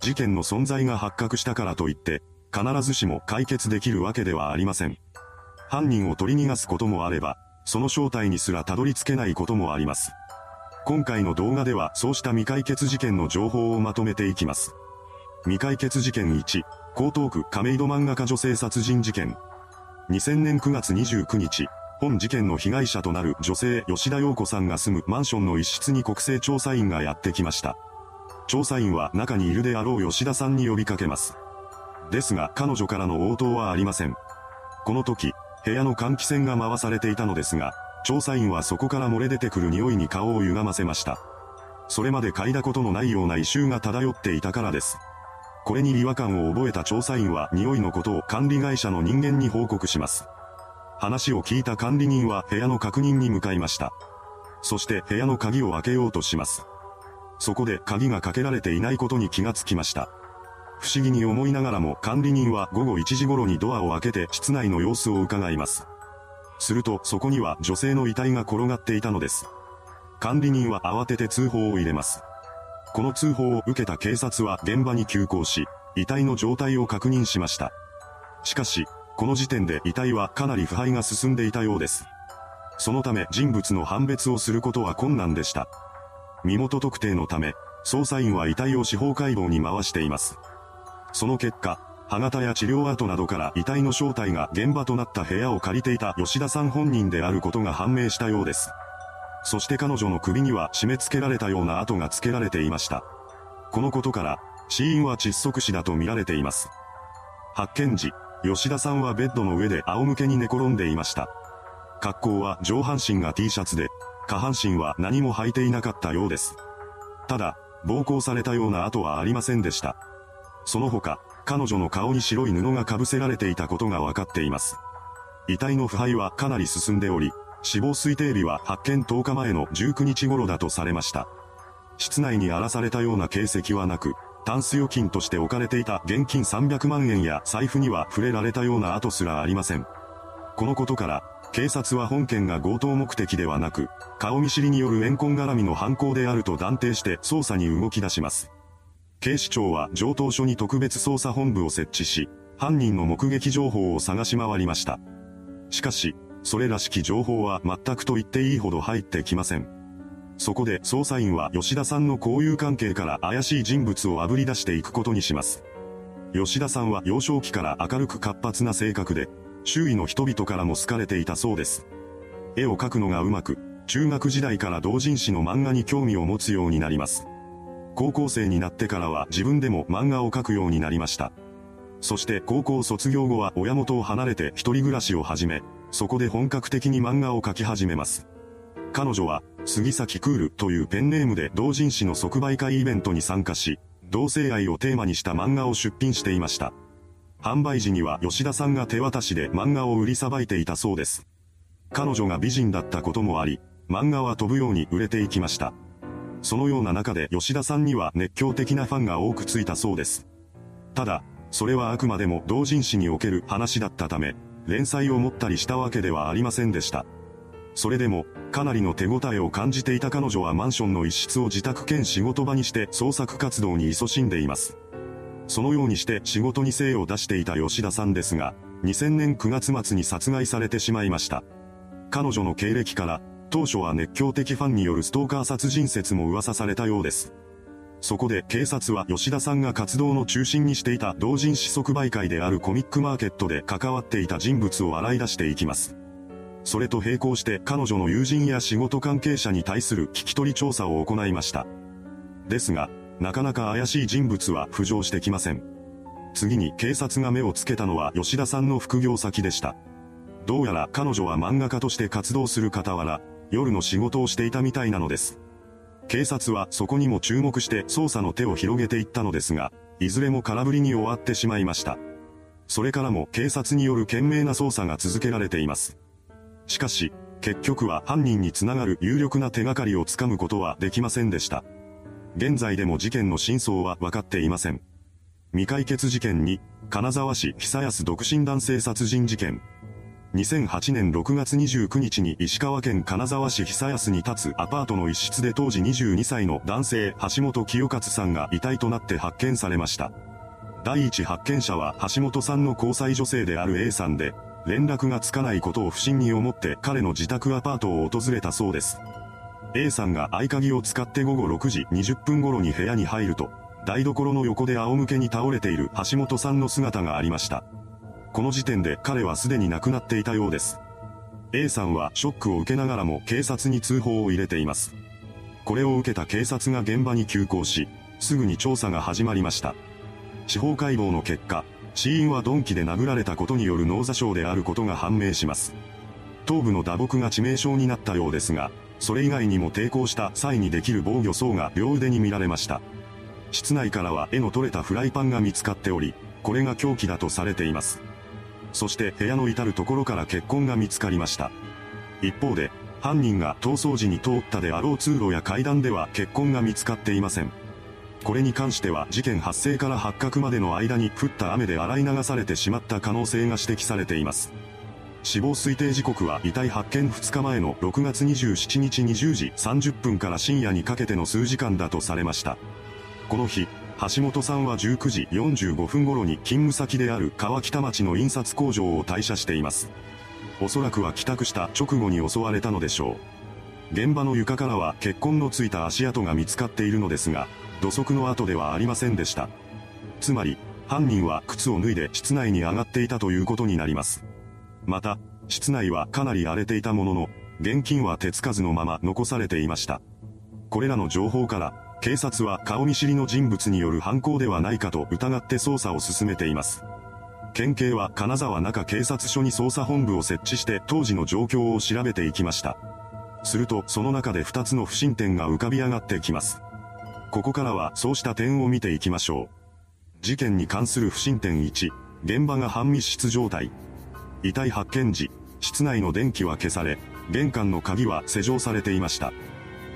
事件の存在が発覚したからといって、必ずしも解決できるわけではありません。犯人を取り逃がすこともあれば、その正体にすらたどり着けないこともあります。今回の動画ではそうした未解決事件の情報をまとめていきます。未解決事件1、江東区亀戸漫画家女性殺人事件。2000年9月29日、本事件の被害者となる女性吉田陽子さんが住むマンションの一室に国勢調査員がやってきました。調査員は中にいるであろう吉田さんに呼びかけます。ですが彼女からの応答はありません。この時、部屋の換気扇が回されていたのですが、調査員はそこから漏れ出てくる匂いに顔を歪ませました。それまで嗅いだことのないような異臭が漂っていたからです。これに違和感を覚えた調査員は匂いのことを管理会社の人間に報告します。話を聞いた管理人は部屋の確認に向かいました。そして部屋の鍵を開けようとします。そこで鍵がかけられていないことに気がつきました。不思議に思いながらも管理人は午後1時頃にドアを開けて室内の様子を伺います。するとそこには女性の遺体が転がっていたのです。管理人は慌てて通報を入れます。この通報を受けた警察は現場に急行し、遺体の状態を確認しました。しかし、この時点で遺体はかなり腐敗が進んでいたようです。そのため人物の判別をすることは困難でした。身元特定のため、捜査員は遺体を司法解剖に回しています。その結果、歯型や治療跡などから遺体の正体が現場となった部屋を借りていた吉田さん本人であることが判明したようです。そして彼女の首には締め付けられたような跡が付けられていました。このことから、死因は窒息死だと見られています。発見時、吉田さんはベッドの上で仰向けに寝転んでいました。格好は上半身が T シャツで、下半身は何も履いていなかったようです。ただ、暴行されたような跡はありませんでした。その他、彼女の顔に白い布が被せられていたことが分かっています。遺体の腐敗はかなり進んでおり、死亡推定日は発見10日前の19日頃だとされました。室内に荒らされたような形跡はなく、タンス預金として置かれていた現金300万円や財布には触れられたような跡すらありません。このことから、警察は本件が強盗目的ではなく、顔見知りによる怨恨絡みの犯行であると断定して捜査に動き出します。警視庁は上東署に特別捜査本部を設置し、犯人の目撃情報を探し回りました。しかし、それらしき情報は全くと言っていいほど入ってきません。そこで捜査員は吉田さんの交友関係から怪しい人物を炙り出していくことにします。吉田さんは幼少期から明るく活発な性格で、周囲の人々からも好かれていたそうです。絵を描くのがうまく、中学時代から同人誌の漫画に興味を持つようになります。高校生になってからは自分でも漫画を描くようになりました。そして高校卒業後は親元を離れて一人暮らしを始め、そこで本格的に漫画を描き始めます。彼女は、杉崎クールというペンネームで同人誌の即売会イベントに参加し、同性愛をテーマにした漫画を出品していました。販売時には吉田さんが手渡しで漫画を売りさばいていたそうです。彼女が美人だったこともあり、漫画は飛ぶように売れていきました。そのような中で吉田さんには熱狂的なファンが多くついたそうです。ただ、それはあくまでも同人誌における話だったため、連載を持ったりしたわけではありませんでした。それでも、かなりの手応えを感じていた彼女はマンションの一室を自宅兼仕事場にして創作活動に勤しんでいます。そのようにして仕事に精を出していた吉田さんですが、2000年9月末に殺害されてしまいました。彼女の経歴から、当初は熱狂的ファンによるストーカー殺人説も噂されたようです。そこで警察は吉田さんが活動の中心にしていた同人誌即売会であるコミックマーケットで関わっていた人物を洗い出していきます。それと並行して彼女の友人や仕事関係者に対する聞き取り調査を行いました。ですが、なかなか怪しい人物は浮上してきません。次に警察が目をつけたのは吉田さんの副業先でした。どうやら彼女は漫画家として活動する傍ら、夜の仕事をしていたみたいなのです。警察はそこにも注目して捜査の手を広げていったのですが、いずれも空振りに終わってしまいました。それからも警察による懸命な捜査が続けられています。しかし、結局は犯人につながる有力な手がかりをつかむことはできませんでした。現在でも事件の真相は分かっていません。未解決事件に、金沢市久安独身男性殺人事件。2008年6月29日に石川県金沢市久安に立つアパートの一室で当時22歳の男性橋本清勝さんが遺体となって発見されました。第一発見者は橋本さんの交際女性である A さんで、連絡がつかないことを不審に思って彼の自宅アパートを訪れたそうです。A さんが合鍵を使って午後6時20分頃に部屋に入ると、台所の横で仰向けに倒れている橋本さんの姿がありました。この時点で彼はすでに亡くなっていたようです。A さんはショックを受けながらも警察に通報を入れています。これを受けた警察が現場に急行し、すぐに調査が始まりました。司法解剖の結果、死因は鈍器で殴られたことによる脳挫傷であることが判明します。頭部の打撲が致命傷になったようですが、それ以外にも抵抗した際にできる防御層が両腕に見られました。室内からは絵の取れたフライパンが見つかっており、これが凶器だとされています。そして部屋の至るところから血痕が見つかりました。一方で、犯人が逃走時に通ったであろう通路や階段では血痕が見つかっていません。これに関しては事件発生から発覚までの間に降った雨で洗い流されてしまった可能性が指摘されています。死亡推定時刻は遺体発見2日前の6月27日20時30分から深夜にかけての数時間だとされました。この日、橋本さんは19時45分頃に勤務先である川北町の印刷工場を退社しています。おそらくは帰宅した直後に襲われたのでしょう。現場の床からは血痕のついた足跡が見つかっているのですが、土足の跡ではありませんでした。つまり、犯人は靴を脱いで室内に上がっていたということになります。また、室内はかなり荒れていたものの、現金は手つかずのまま残されていました。これらの情報から、警察は顔見知りの人物による犯行ではないかと疑って捜査を進めています。県警は金沢中警察署に捜査本部を設置して当時の状況を調べていきました。するとその中で2つの不審点が浮かび上がってきます。ここからはそうした点を見ていきましょう。事件に関する不審点1、現場が半密室状態。遺体発見時、室内の電気は消され、玄関の鍵は施錠されていました。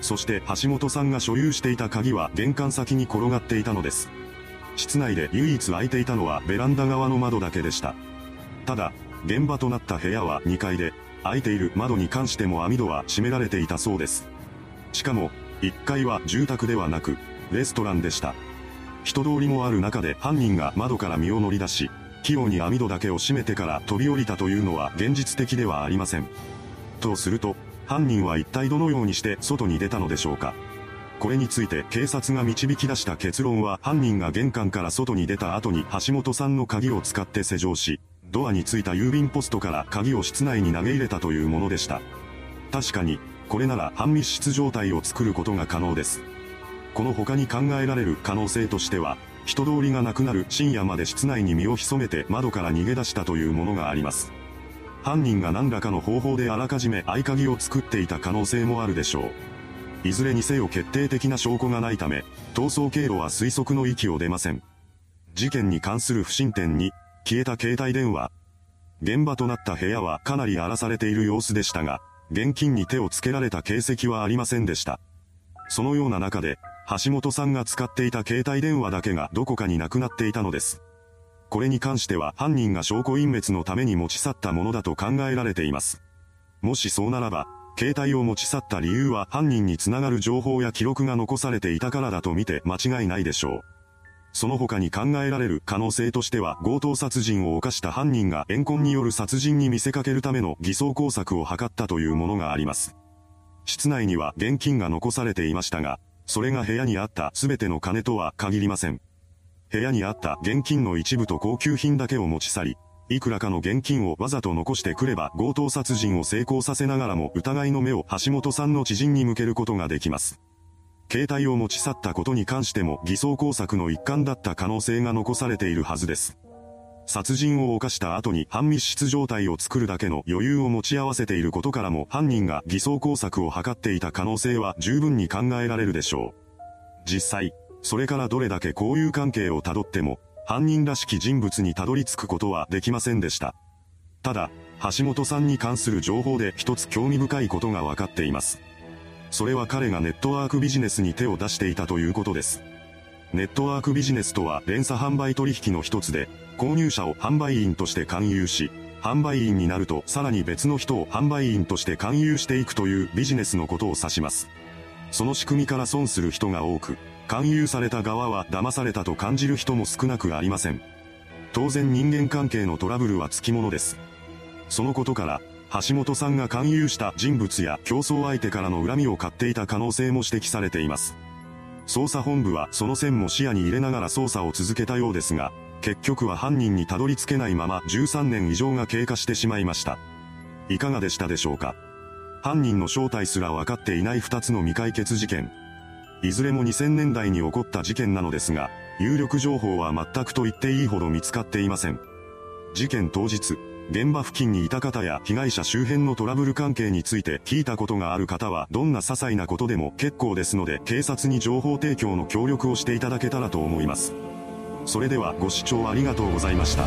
そして橋本さんが所有していた鍵は玄関先に転がっていたのです。室内で唯一開いていたのはベランダ側の窓だけでした。ただ、現場となった部屋は2階で、開いている窓に関しても網戸は閉められていたそうです。しかも、1階は住宅ではなく、レストランでした。人通りもある中で犯人が窓から身を乗り出し、器用に網戸だけを閉めてから飛び降りたというのは現実的ではありません。とすると、犯人は一体どのようにして外に出たのでしょうか。これについて警察が導き出した結論は犯人が玄関から外に出た後に橋本さんの鍵を使って施錠し、ドアについた郵便ポストから鍵を室内に投げ入れたというものでした。確かに、これなら半密室状態を作ることが可能です。この他に考えられる可能性としては、人通りがなくなる深夜まで室内に身を潜めて窓から逃げ出したというものがあります。犯人が何らかの方法であらかじめ合鍵を作っていた可能性もあるでしょう。いずれにせよ決定的な証拠がないため、逃走経路は推測の域を出ません。事件に関する不審点に、消えた携帯電話。現場となった部屋はかなり荒らされている様子でしたが、現金に手をつけられた形跡はありませんでした。そのような中で、橋本さんが使っていた携帯電話だけがどこかになくなっていたのです。これに関しては犯人が証拠隠滅のために持ち去ったものだと考えられています。もしそうならば、携帯を持ち去った理由は犯人につながる情報や記録が残されていたからだと見て間違いないでしょう。その他に考えられる可能性としては強盗殺人を犯した犯人が怨恨による殺人に見せかけるための偽装工作を図ったというものがあります。室内には現金が残されていましたが、それが部屋にあった全ての金とは限りません。部屋にあった現金の一部と高級品だけを持ち去り、いくらかの現金をわざと残してくれば強盗殺人を成功させながらも疑いの目を橋本さんの知人に向けることができます。携帯を持ち去ったことに関しても偽装工作の一環だった可能性が残されているはずです。殺人を犯した後に半密室状態を作るだけの余裕を持ち合わせていることからも犯人が偽装工作を図っていた可能性は十分に考えられるでしょう。実際、それからどれだけ交友関係をたどっても、犯人らしき人物にたどり着くことはできませんでした。ただ、橋本さんに関する情報で一つ興味深いことが分かっています。それは彼がネットワークビジネスに手を出していたということです。ネットワークビジネスとは連鎖販売取引の一つで、購入者を販売員として勧誘し、販売員になるとさらに別の人を販売員として勧誘していくというビジネスのことを指します。その仕組みから損する人が多く、勧誘された側は騙されたと感じる人も少なくありません。当然人間関係のトラブルはつきものです。そのことから、橋本さんが勧誘した人物や競争相手からの恨みを買っていた可能性も指摘されています。捜査本部はその線も視野に入れながら捜査を続けたようですが、結局は犯人にたどり着けないまま13年以上が経過してしまいました。いかがでしたでしょうか？犯人の正体すら分かっていない2つの未解決事件。いずれも2000年代に起こった事件なのですが、有力情報は全くと言っていいほど見つかっていません。事件当日、現場付近にいた方や被害者周辺のトラブル関係について聞いたことがある方はどんな些細なことでも結構ですので警察に情報提供の協力をしていただけたらと思います。それではご視聴ありがとうございました。